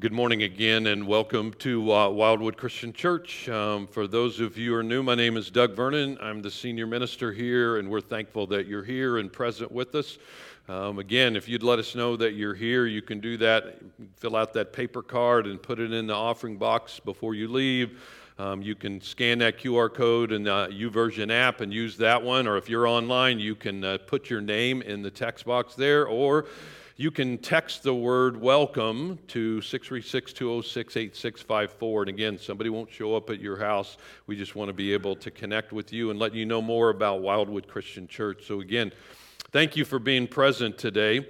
Good morning again, and welcome to uh, Wildwood Christian Church. Um, for those of you who are new, my name is Doug Vernon. I'm the senior minister here, and we're thankful that you're here and present with us. Um, again, if you'd let us know that you're here, you can do that. Fill out that paper card and put it in the offering box before you leave. Um, you can scan that QR code in the YouVersion app and use that one, or if you're online, you can uh, put your name in the text box there, or you can text the word welcome to 636 206 8654. And again, somebody won't show up at your house. We just want to be able to connect with you and let you know more about Wildwood Christian Church. So, again, thank you for being present today.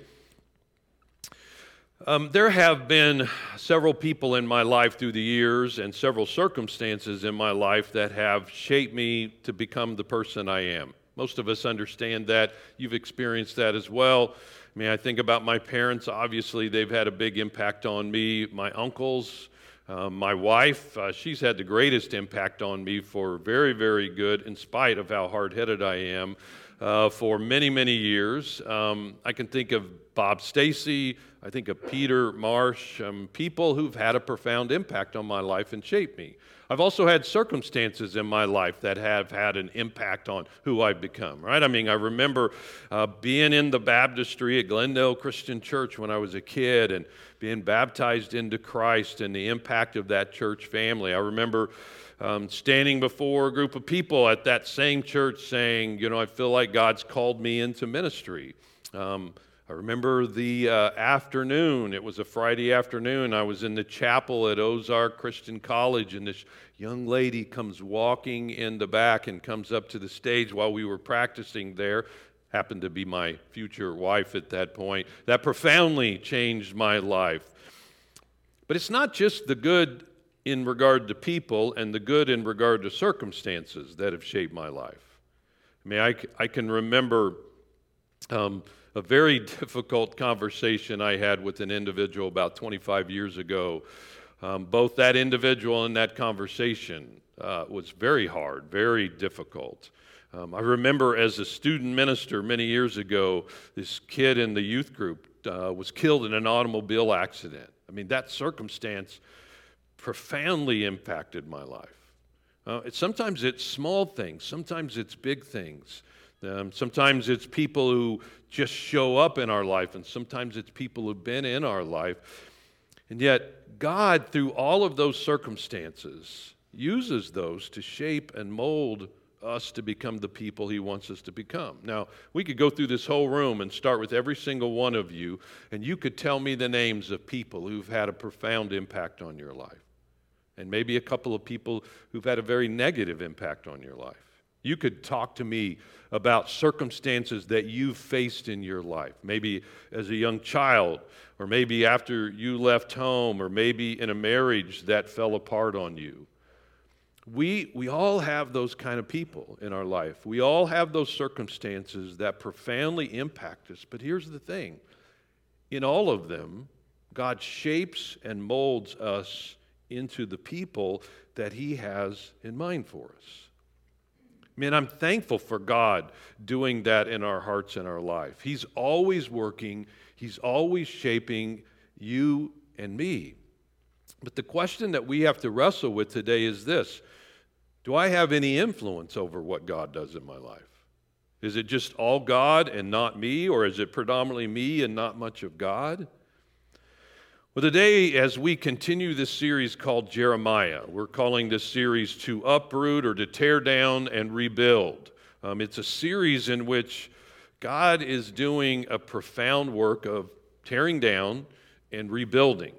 Um, there have been several people in my life through the years and several circumstances in my life that have shaped me to become the person I am. Most of us understand that. You've experienced that as well. I mean, I think about my parents. Obviously, they've had a big impact on me. My uncles, uh, my wife, uh, she's had the greatest impact on me for very, very good, in spite of how hard headed I am, uh, for many, many years. Um, I can think of Bob Stacy, I think of Peter Marsh, um, people who've had a profound impact on my life and shaped me. I've also had circumstances in my life that have had an impact on who I've become, right? I mean, I remember uh, being in the baptistry at Glendale Christian Church when I was a kid and being baptized into Christ and the impact of that church family. I remember um, standing before a group of people at that same church saying, you know, I feel like God's called me into ministry. Um, I remember the uh, afternoon, it was a Friday afternoon. I was in the chapel at Ozark Christian College, and this young lady comes walking in the back and comes up to the stage while we were practicing there. Happened to be my future wife at that point. That profoundly changed my life. But it's not just the good in regard to people and the good in regard to circumstances that have shaped my life. I mean, I, I can remember. Um, a very difficult conversation I had with an individual about 25 years ago. Um, both that individual and that conversation uh, was very hard, very difficult. Um, I remember as a student minister many years ago, this kid in the youth group uh, was killed in an automobile accident. I mean, that circumstance profoundly impacted my life. Uh, it, sometimes it's small things, sometimes it's big things. Um, sometimes it's people who just show up in our life, and sometimes it's people who've been in our life. And yet, God, through all of those circumstances, uses those to shape and mold us to become the people He wants us to become. Now, we could go through this whole room and start with every single one of you, and you could tell me the names of people who've had a profound impact on your life, and maybe a couple of people who've had a very negative impact on your life. You could talk to me about circumstances that you've faced in your life, maybe as a young child, or maybe after you left home, or maybe in a marriage that fell apart on you. We, we all have those kind of people in our life. We all have those circumstances that profoundly impact us. But here's the thing in all of them, God shapes and molds us into the people that He has in mind for us. Man, I'm thankful for God doing that in our hearts and our life. He's always working, He's always shaping you and me. But the question that we have to wrestle with today is this Do I have any influence over what God does in my life? Is it just all God and not me, or is it predominantly me and not much of God? Well, today, as we continue this series called Jeremiah, we're calling this series to uproot or to tear down and rebuild. Um, it's a series in which God is doing a profound work of tearing down and rebuilding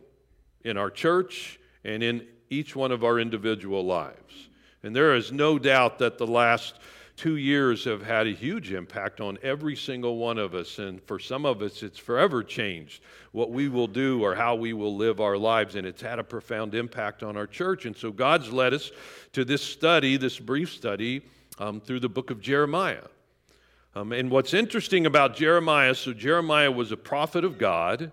in our church and in each one of our individual lives. And there is no doubt that the last two years have had a huge impact on every single one of us. And for some of us, it's forever changed what we will do or how we will live our lives. And it's had a profound impact on our church. And so God's led us to this study, this brief study, um, through the book of Jeremiah. Um, and what's interesting about Jeremiah so, Jeremiah was a prophet of God.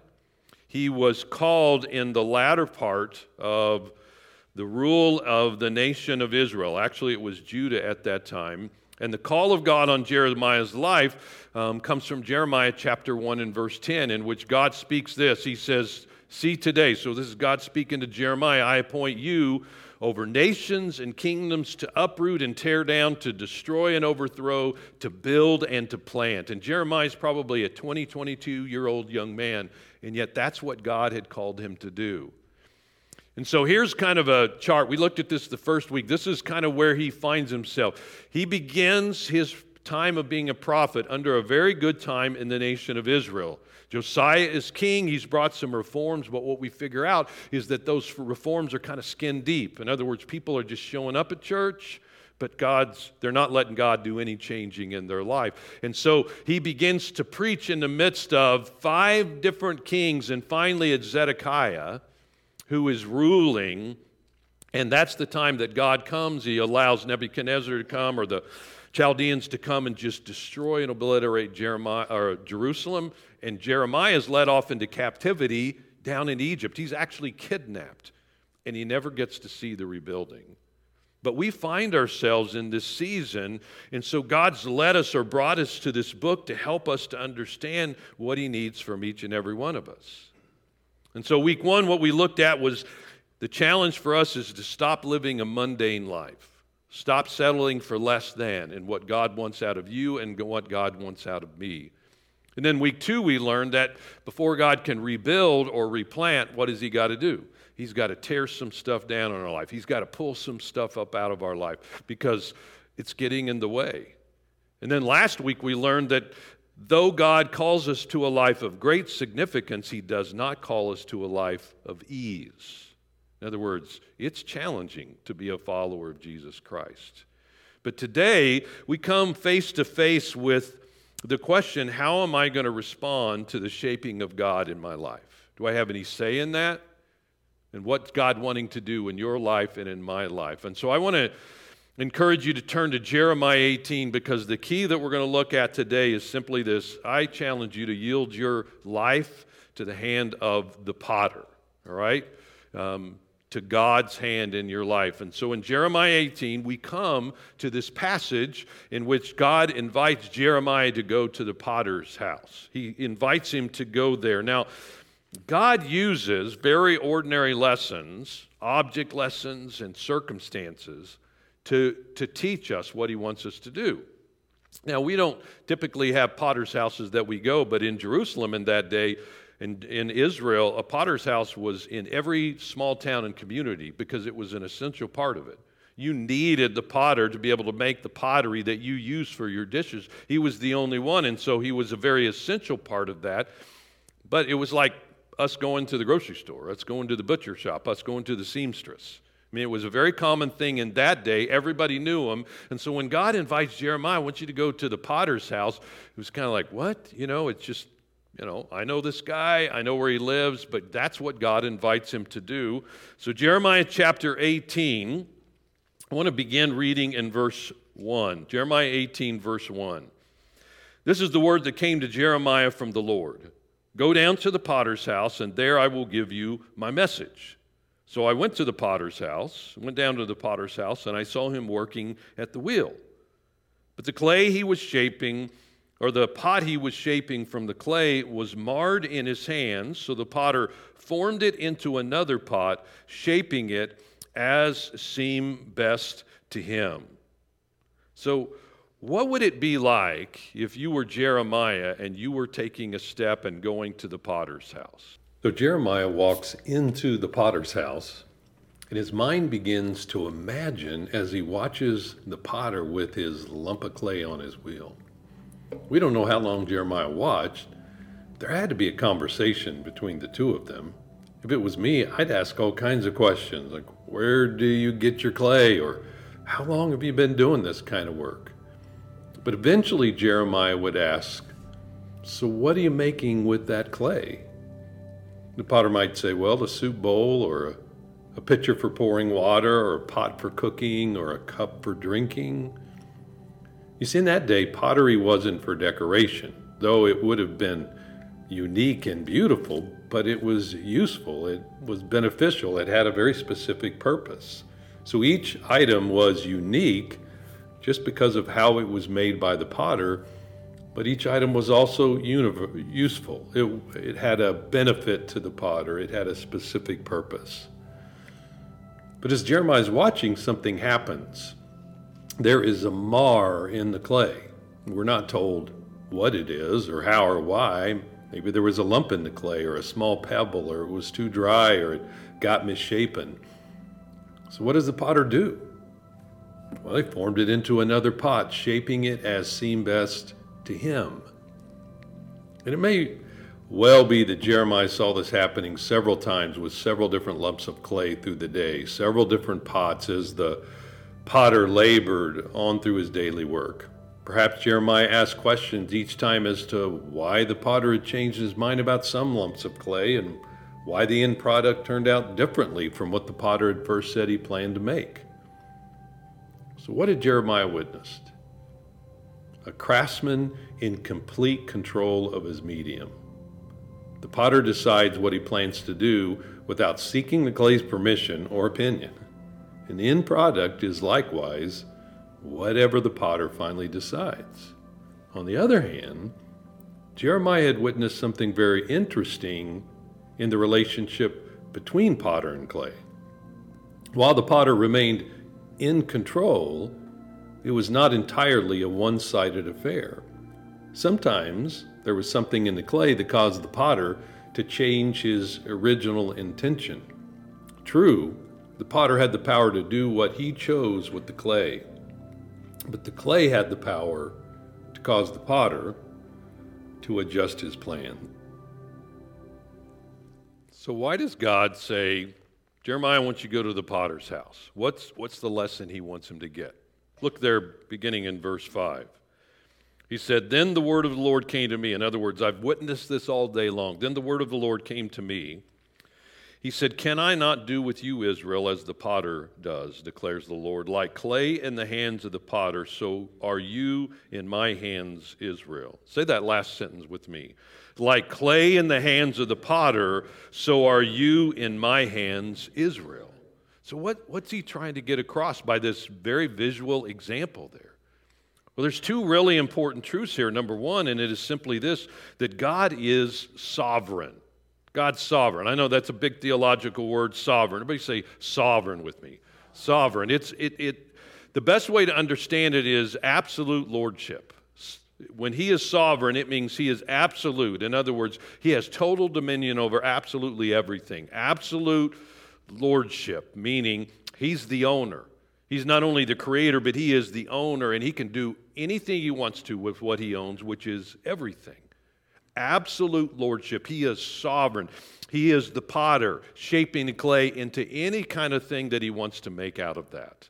He was called in the latter part of the rule of the nation of Israel. Actually, it was Judah at that time. And the call of God on Jeremiah's life um, comes from Jeremiah chapter 1 and verse 10, in which God speaks this. He says, See today, so this is God speaking to Jeremiah I appoint you over nations and kingdoms to uproot and tear down, to destroy and overthrow, to build and to plant. And Jeremiah is probably a 20, 22 year old young man, and yet that's what God had called him to do. And so here's kind of a chart. We looked at this the first week. This is kind of where he finds himself. He begins his time of being a prophet under a very good time in the nation of Israel. Josiah is king. He's brought some reforms, but what we figure out is that those reforms are kind of skin deep. In other words, people are just showing up at church, but God's they're not letting God do any changing in their life. And so he begins to preach in the midst of five different kings and finally it's Zedekiah who is ruling. And that's the time that God comes. He allows Nebuchadnezzar to come or the Chaldeans to come and just destroy and obliterate Jeremiah, or Jerusalem. And Jeremiah is led off into captivity down in Egypt. He's actually kidnapped, and he never gets to see the rebuilding. But we find ourselves in this season, and so God's led us or brought us to this book to help us to understand what He needs from each and every one of us. And so, week one, what we looked at was the challenge for us is to stop living a mundane life. Stop settling for less than in what God wants out of you and what God wants out of me. And then week two, we learned that before God can rebuild or replant, what has He got to do? He's got to tear some stuff down in our life. He's got to pull some stuff up out of our life because it's getting in the way. And then last week, we learned that Though God calls us to a life of great significance, He does not call us to a life of ease. In other words, it's challenging to be a follower of Jesus Christ. But today, we come face to face with the question how am I going to respond to the shaping of God in my life? Do I have any say in that? And what's God wanting to do in your life and in my life? And so I want to encourage you to turn to Jeremiah 18 because the key that we're going to look at today is simply this I challenge you to yield your life to the hand of the potter, all right? Um, to God's hand in your life. And so in Jeremiah 18, we come to this passage in which God invites Jeremiah to go to the potter's house. He invites him to go there. Now, God uses very ordinary lessons, object lessons, and circumstances to, to teach us what he wants us to do. Now, we don't typically have potter's houses that we go, but in Jerusalem in that day, in, in Israel, a potter's house was in every small town and community because it was an essential part of it. You needed the potter to be able to make the pottery that you use for your dishes. He was the only one, and so he was a very essential part of that. But it was like us going to the grocery store, us going to the butcher shop, us going to the seamstress. I mean, it was a very common thing in that day. Everybody knew him. And so when God invites Jeremiah, I want you to go to the potter's house, it was kind of like, what? You know, it's just, you know, I know this guy, I know where he lives, but that's what God invites him to do. So, Jeremiah chapter 18, I want to begin reading in verse 1. Jeremiah 18, verse 1. This is the word that came to Jeremiah from the Lord Go down to the potter's house, and there I will give you my message. So I went to the potter's house, went down to the potter's house, and I saw him working at the wheel. But the clay he was shaping, or the pot he was shaping from the clay, was marred in his hands. So the potter formed it into another pot, shaping it as seemed best to him. So, what would it be like if you were Jeremiah and you were taking a step and going to the potter's house? So Jeremiah walks into the potter's house, and his mind begins to imagine as he watches the potter with his lump of clay on his wheel. We don't know how long Jeremiah watched. There had to be a conversation between the two of them. If it was me, I'd ask all kinds of questions like, Where do you get your clay? or How long have you been doing this kind of work? But eventually, Jeremiah would ask, So, what are you making with that clay? The potter might say, well, a soup bowl or a, a pitcher for pouring water or a pot for cooking or a cup for drinking. You see, in that day, pottery wasn't for decoration, though it would have been unique and beautiful, but it was useful, it was beneficial, it had a very specific purpose. So each item was unique just because of how it was made by the potter, but each item was also useful. It, it had a benefit to the potter, it had a specific purpose. But as Jeremiah is watching, something happens. There is a mar in the clay. We're not told what it is or how or why. Maybe there was a lump in the clay or a small pebble or it was too dry or it got misshapen. So, what does the potter do? Well, he formed it into another pot, shaping it as seemed best to him. And it may well be that Jeremiah saw this happening several times with several different lumps of clay through the day, several different pots as the potter labored on through his daily work. Perhaps Jeremiah asked questions each time as to why the potter had changed his mind about some lumps of clay and why the end product turned out differently from what the potter had first said he planned to make. So, what had Jeremiah witnessed? A craftsman in complete control of his medium. The potter decides what he plans to do without seeking the clay's permission or opinion. And the end product is likewise whatever the potter finally decides. On the other hand, Jeremiah had witnessed something very interesting in the relationship between potter and clay. While the potter remained in control, it was not entirely a one sided affair. Sometimes there was something in the clay that caused the potter to change his original intention. True, the potter had the power to do what he chose with the clay. But the clay had the power to cause the potter to adjust his plan. So, why does God say, Jeremiah wants you to go to the potter's house? What's, what's the lesson he wants him to get? Look there, beginning in verse 5. He said, Then the word of the Lord came to me. In other words, I've witnessed this all day long. Then the word of the Lord came to me he said, Can I not do with you, Israel, as the potter does, declares the Lord? Like clay in the hands of the potter, so are you in my hands, Israel. Say that last sentence with me. Like clay in the hands of the potter, so are you in my hands, Israel. So, what, what's he trying to get across by this very visual example there? Well, there's two really important truths here. Number one, and it is simply this that God is sovereign. God's sovereign. I know that's a big theological word, sovereign. Everybody say sovereign with me. Sovereign. It's it it the best way to understand it is absolute lordship. When he is sovereign, it means he is absolute. In other words, he has total dominion over absolutely everything. Absolute lordship, meaning he's the owner. He's not only the creator, but he is the owner, and he can do anything he wants to with what he owns, which is everything absolute lordship. He is sovereign. He is the potter, shaping the clay into any kind of thing that he wants to make out of that.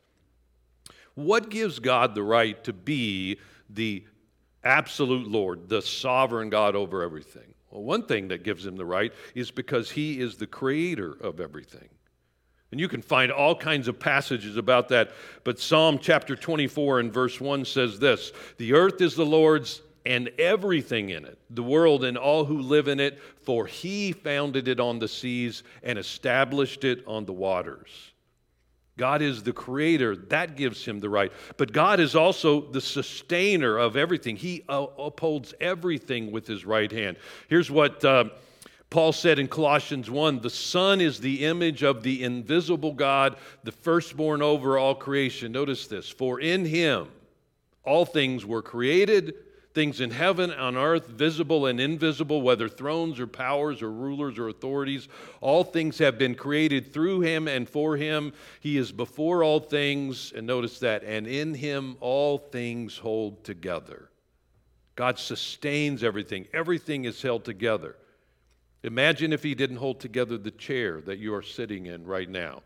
What gives God the right to be the absolute Lord, the sovereign God over everything? Well, one thing that gives him the right is because he is the creator of everything. And you can find all kinds of passages about that. But Psalm chapter 24 and verse 1 says this The earth is the Lord's and everything in it, the world and all who live in it, for he founded it on the seas and established it on the waters. God is the creator. That gives him the right. But God is also the sustainer of everything. He upholds everything with his right hand. Here's what uh, Paul said in Colossians 1 The Son is the image of the invisible God, the firstborn over all creation. Notice this For in him all things were created things in heaven, on earth, visible and invisible, whether thrones or powers or rulers or authorities. All things have been created through him and for him. He is before all things, and notice that, and in him all things hold together. God sustains everything, everything is held together. Imagine if he didn't hold together the chair that you are sitting in right now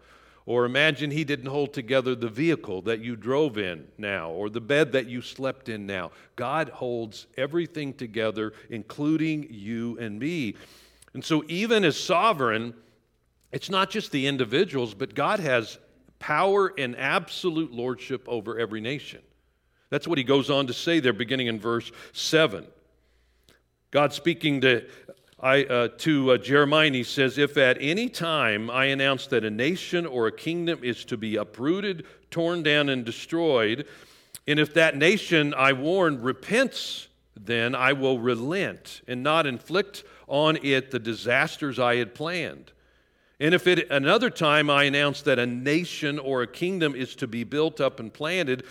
or imagine he didn't hold together the vehicle that you drove in now, or the bed that you slept in now. God holds everything together, including you and me. And so, even as sovereign, it's not just the individuals, but God has power and absolute lordship over every nation. That's what he goes on to say there, beginning in verse 7. God speaking to I, uh, to uh, Jeremiah, he says, If at any time I announce that a nation or a kingdom is to be uprooted, torn down, and destroyed, and if that nation I warn repents then I will relent and not inflict on it the disasters I had planned. And if at another time I announce that a nation or a kingdom is to be built up and planted,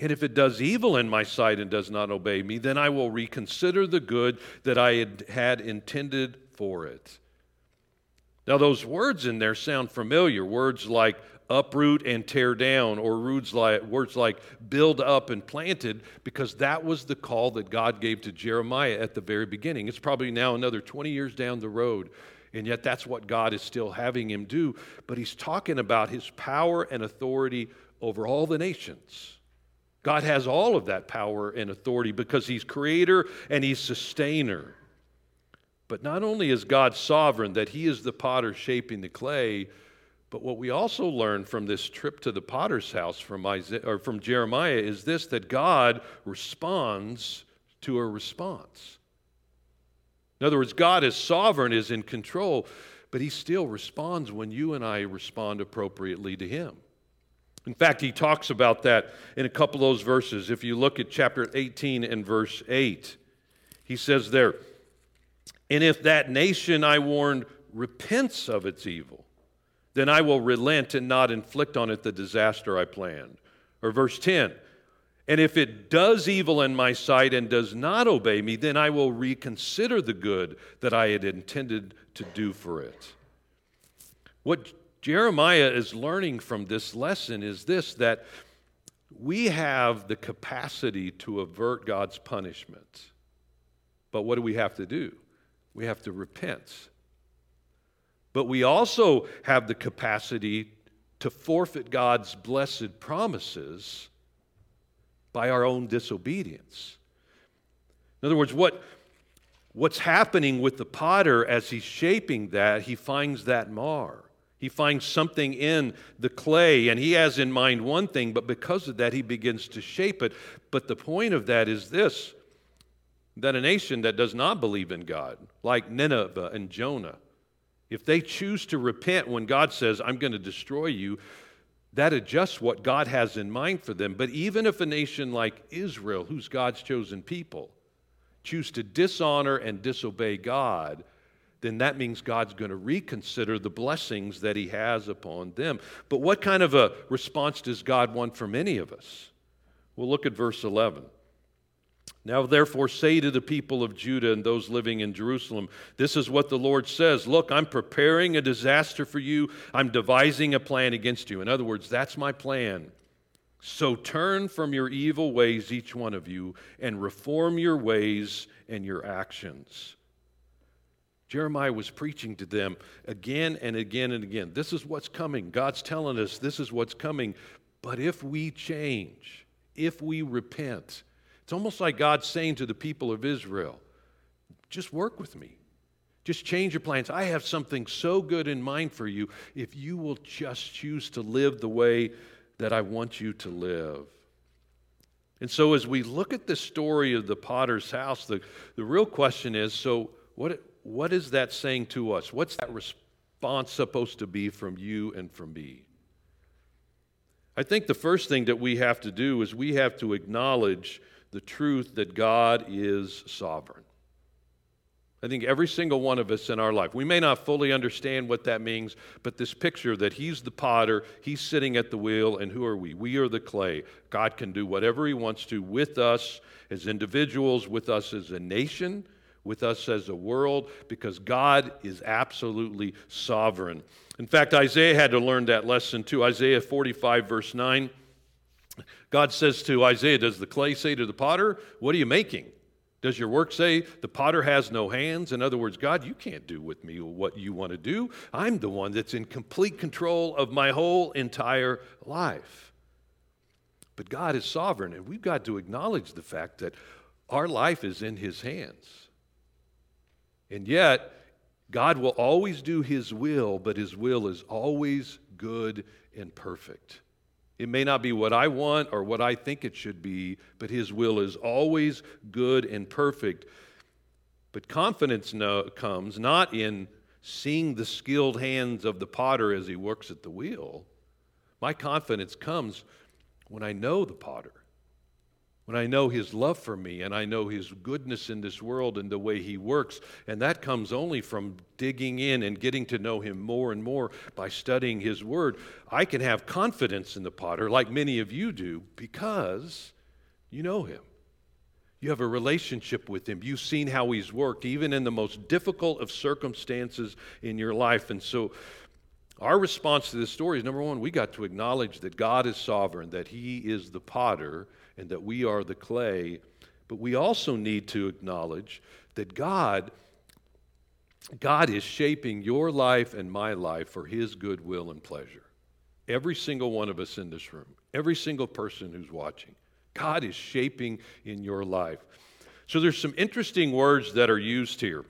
and if it does evil in my sight and does not obey me, then I will reconsider the good that I had, intended for it. Now, those words in there sound familiar. Words like uproot and tear down, or like, words like build up and planted, because that was the call that God gave to Jeremiah at the very beginning. It's probably now another 20 years down the road, and yet that's what God is still having him do. But he's talking about his power and authority over all the nations. God has all of that power and authority because he's creator and he's sustainer. But not only is God sovereign, that he is the potter shaping the clay, but what we also learn from this trip to the potter's house from, Isaiah, or from Jeremiah is this that God responds to a response. In other words, God is sovereign, is in control, but he still responds when you and I respond appropriately to him. In fact, he talks about that in a couple of those verses. If you look at chapter 18 and verse 8, he says there, And if that nation I warned repents of its evil, then I will relent and not inflict on it the disaster I planned. Or verse 10, And if it does evil in my sight and does not obey me, then I will reconsider the good that I had intended to do for it. What Jeremiah is learning from this lesson is this that we have the capacity to avert God's punishment. But what do we have to do? We have to repent. But we also have the capacity to forfeit God's blessed promises by our own disobedience. In other words, what, what's happening with the potter as he's shaping that, he finds that mar. He finds something in the clay, and he has in mind one thing, but because of that, he begins to shape it. But the point of that is this that a nation that does not believe in God, like Nineveh and Jonah, if they choose to repent when God says, I'm going to destroy you, that adjusts what God has in mind for them. But even if a nation like Israel, who's God's chosen people, choose to dishonor and disobey God, then that means God's going to reconsider the blessings that He has upon them. But what kind of a response does God want from any of us? We'll look at verse 11. Now, therefore, say to the people of Judah and those living in Jerusalem, This is what the Lord says Look, I'm preparing a disaster for you. I'm devising a plan against you. In other words, that's my plan. So turn from your evil ways, each one of you, and reform your ways and your actions. Jeremiah was preaching to them again and again and again. This is what's coming. God's telling us this is what's coming. But if we change, if we repent, it's almost like God's saying to the people of Israel, just work with me. Just change your plans. I have something so good in mind for you if you will just choose to live the way that I want you to live. And so, as we look at the story of the potter's house, the, the real question is so, what, what is that saying to us? What's that response supposed to be from you and from me? I think the first thing that we have to do is we have to acknowledge the truth that God is sovereign. I think every single one of us in our life, we may not fully understand what that means, but this picture that He's the potter, He's sitting at the wheel, and who are we? We are the clay. God can do whatever He wants to with us as individuals, with us as a nation, with us as a world because God is absolutely sovereign. In fact, Isaiah had to learn that lesson too. Isaiah 45, verse 9. God says to Isaiah, Does the clay say to the potter, What are you making? Does your work say the potter has no hands? In other words, God, you can't do with me what you want to do. I'm the one that's in complete control of my whole entire life. But God is sovereign, and we've got to acknowledge the fact that our life is in His hands. And yet, God will always do His will, but His will is always good and perfect. It may not be what I want or what I think it should be, but His will is always good and perfect. But confidence comes not in seeing the skilled hands of the potter as he works at the wheel. My confidence comes when I know the potter, when I know His love for me and I know His goodness in this world and the way He works. And that comes only from digging in and getting to know Him more and more by studying His Word. I can have confidence in the potter, like many of you do, because you know Him. You have a relationship with Him. You've seen how He's worked, even in the most difficult of circumstances in your life. And so, our response to this story is number one, we got to acknowledge that God is sovereign, that He is the potter, and that we are the clay. But we also need to acknowledge that God, God is shaping your life and my life for His good will and pleasure. Every single one of us in this room, every single person who's watching, God is shaping in your life. So there's some interesting words that are used here.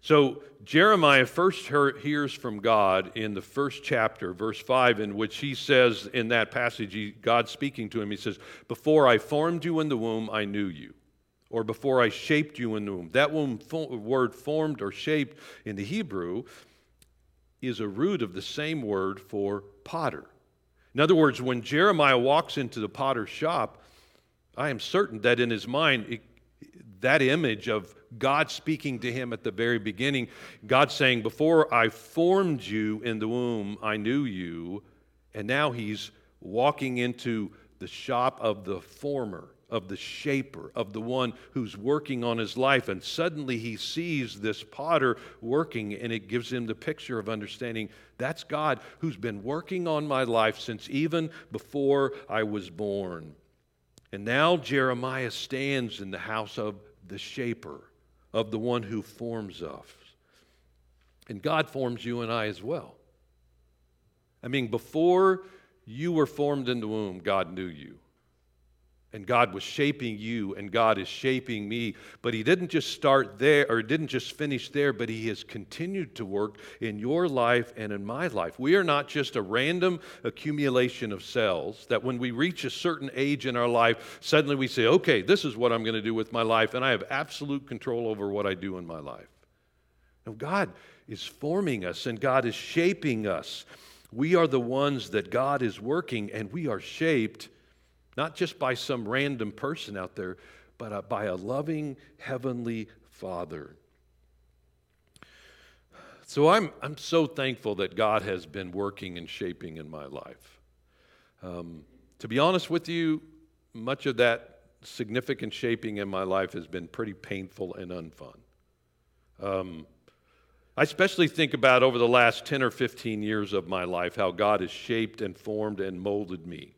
So Jeremiah first hears from God in the first chapter, verse 5, in which he says, in that passage, he, God speaking to him, he says, Before I formed you in the womb, I knew you. Or before I shaped you in the womb. That word formed or shaped in the Hebrew is a root of the same word for potter. In other words, when Jeremiah walks into the potter's shop, I am certain that in his mind, it, that image of God speaking to him at the very beginning, God saying, Before I formed you in the womb, I knew you. And now he's walking into the shop of the former, of the shaper, of the one who's working on his life. And suddenly he sees this potter working, and it gives him the picture of understanding that's God who's been working on my life since even before I was born. And now Jeremiah stands in the house of the shaper, of the one who forms us. And God forms you and I as well. I mean, before you were formed in the womb, God knew you. And God was shaping you, and God is shaping me. But He didn't just start there, or didn't just finish there, but He has continued to work in your life and in my life. We are not just a random accumulation of cells that when we reach a certain age in our life, suddenly we say, okay, this is what I'm going to do with my life, and I have absolute control over what I do in my life. No, God is forming us, and God is shaping us. We are the ones that God is working, and we are shaped not just by some random person out there, but uh, by a loving heavenly Father. So I'm, I'm so thankful that God has been working and shaping in my life. Um, to be honest with you, much of that significant shaping in my life has been pretty painful and unfun. Um, I especially think about over the last 10 or 15 years of my life how God has shaped and formed and molded me.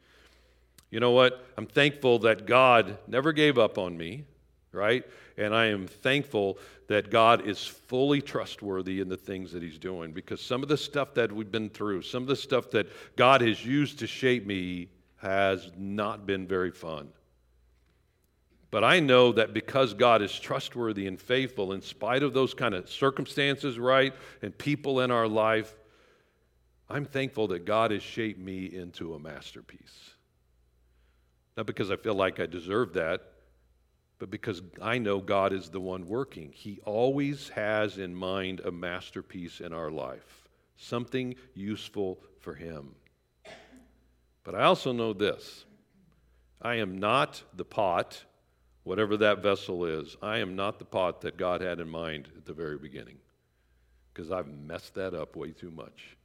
You know what? I'm thankful that God never gave up on me, right? And I am thankful that God is fully trustworthy in the things that He's doing because some of the stuff that we've been through, some of the stuff that God has used to shape me has not been very fun. But I know that because God is trustworthy and faithful, in spite of those kind of circumstances, right, and people in our life, I'm thankful that God has shaped me into a masterpiece. Not because I feel like I deserve that, but because I know God is the one working. He always has in mind a masterpiece in our life, something useful for Him. But I also know this I am not the pot, whatever that vessel is, I am not the pot that God had in mind at the very beginning, because I've messed that up way too much.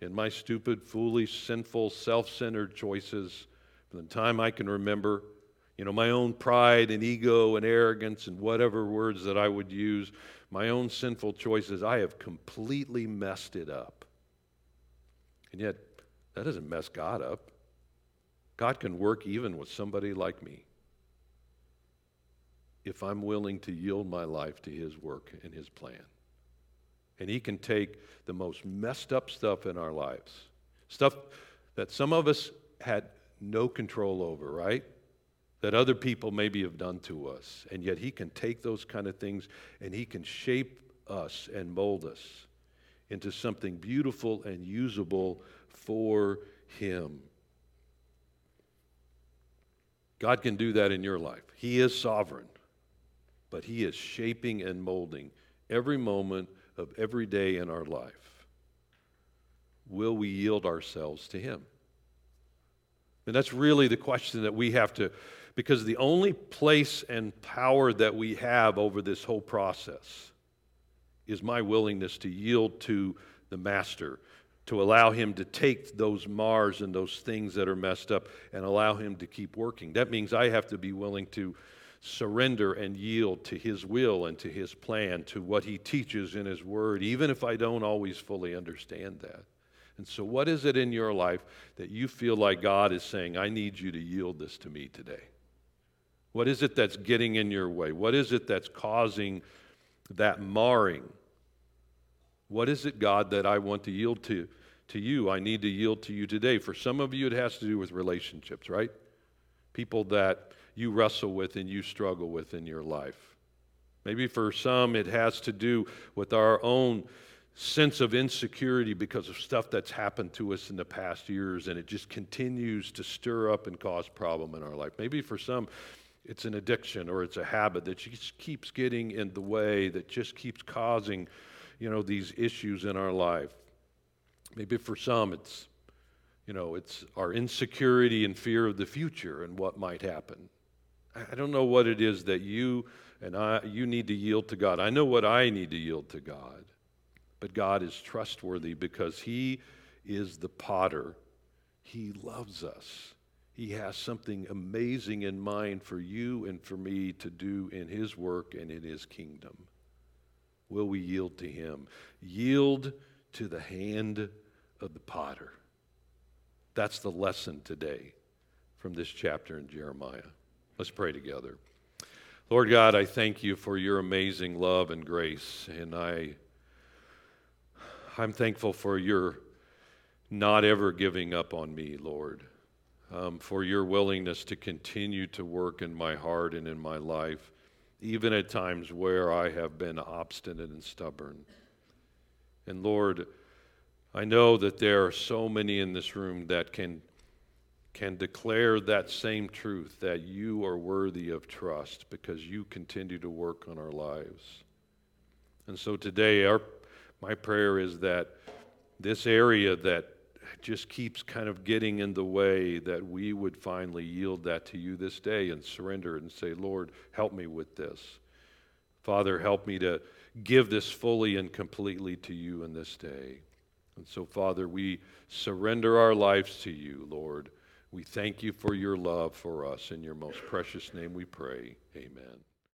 In my stupid, foolish, sinful, self centered choices, from the time I can remember, you know, my own pride and ego and arrogance and whatever words that I would use, my own sinful choices, I have completely messed it up. And yet, that doesn't mess God up. God can work even with somebody like me if I'm willing to yield my life to His work and His plan. And He can take the most messed up stuff in our lives, stuff that some of us had no control over, right? That other people maybe have done to us. And yet He can take those kind of things and He can shape us and mold us into something beautiful and usable for Him. God can do that in your life. He is sovereign, but He is shaping and molding every moment of every day in our life. Will we yield ourselves to Him? And that's really the question that we have to Because the only place and power that we have over this whole process is my willingness to yield to the Master, to allow Him to take those mars and those things that are messed up and allow Him to keep working. That means I have to be willing to surrender and yield to His will and to His plan, to what He teaches in His Word, even if I don't always fully understand that. And so, what is it in your life that you feel like God is saying, I need you to yield this to me today? What is it that's getting in your way? What is it that's causing that marring? What is it, God, that I want to yield to, to you? I need to yield to you today. For some of you, it has to do with relationships, right? People that you wrestle with and you struggle with in your life. Maybe for some, it has to do with our own sense of insecurity because of stuff that's happened to us in the past years and it just continues to stir up and cause problem in our life. Maybe for some, it's an addiction or it's a habit that just keeps getting in the way, that just keeps causing, you know, these issues in our life. Maybe for some, it's, you know, it's our insecurity and fear of the future and what might happen. I don't know what it is that you and I, you need to yield to God. I know what I need to yield to God. But God is trustworthy because He is the potter. He loves us. He has something amazing in mind for you and for me to do in His work and in His kingdom. Will we yield to Him? Yield to the hand of the potter. That's the lesson today from this chapter in Jeremiah. Let's pray together. Lord God, I thank you for your amazing love and grace, and I, I'm thankful for your not ever giving up on me, Lord um, for your willingness to continue to work in my heart and in my life, even at times where I have been obstinate and stubborn. And Lord, I know that there are so many in this room that can, can declare that same truth that you are worthy of trust because you continue to work on our lives. And so today, our, my prayer is that this area that just keeps kind of getting in the way that we would finally yield that to you this day and surrender and say, Lord, help me with this. Father, help me to give this fully and completely to you in this day. And so, Father, we surrender our lives to you, Lord. We thank you for your love for us. In your most precious name we pray. Amen.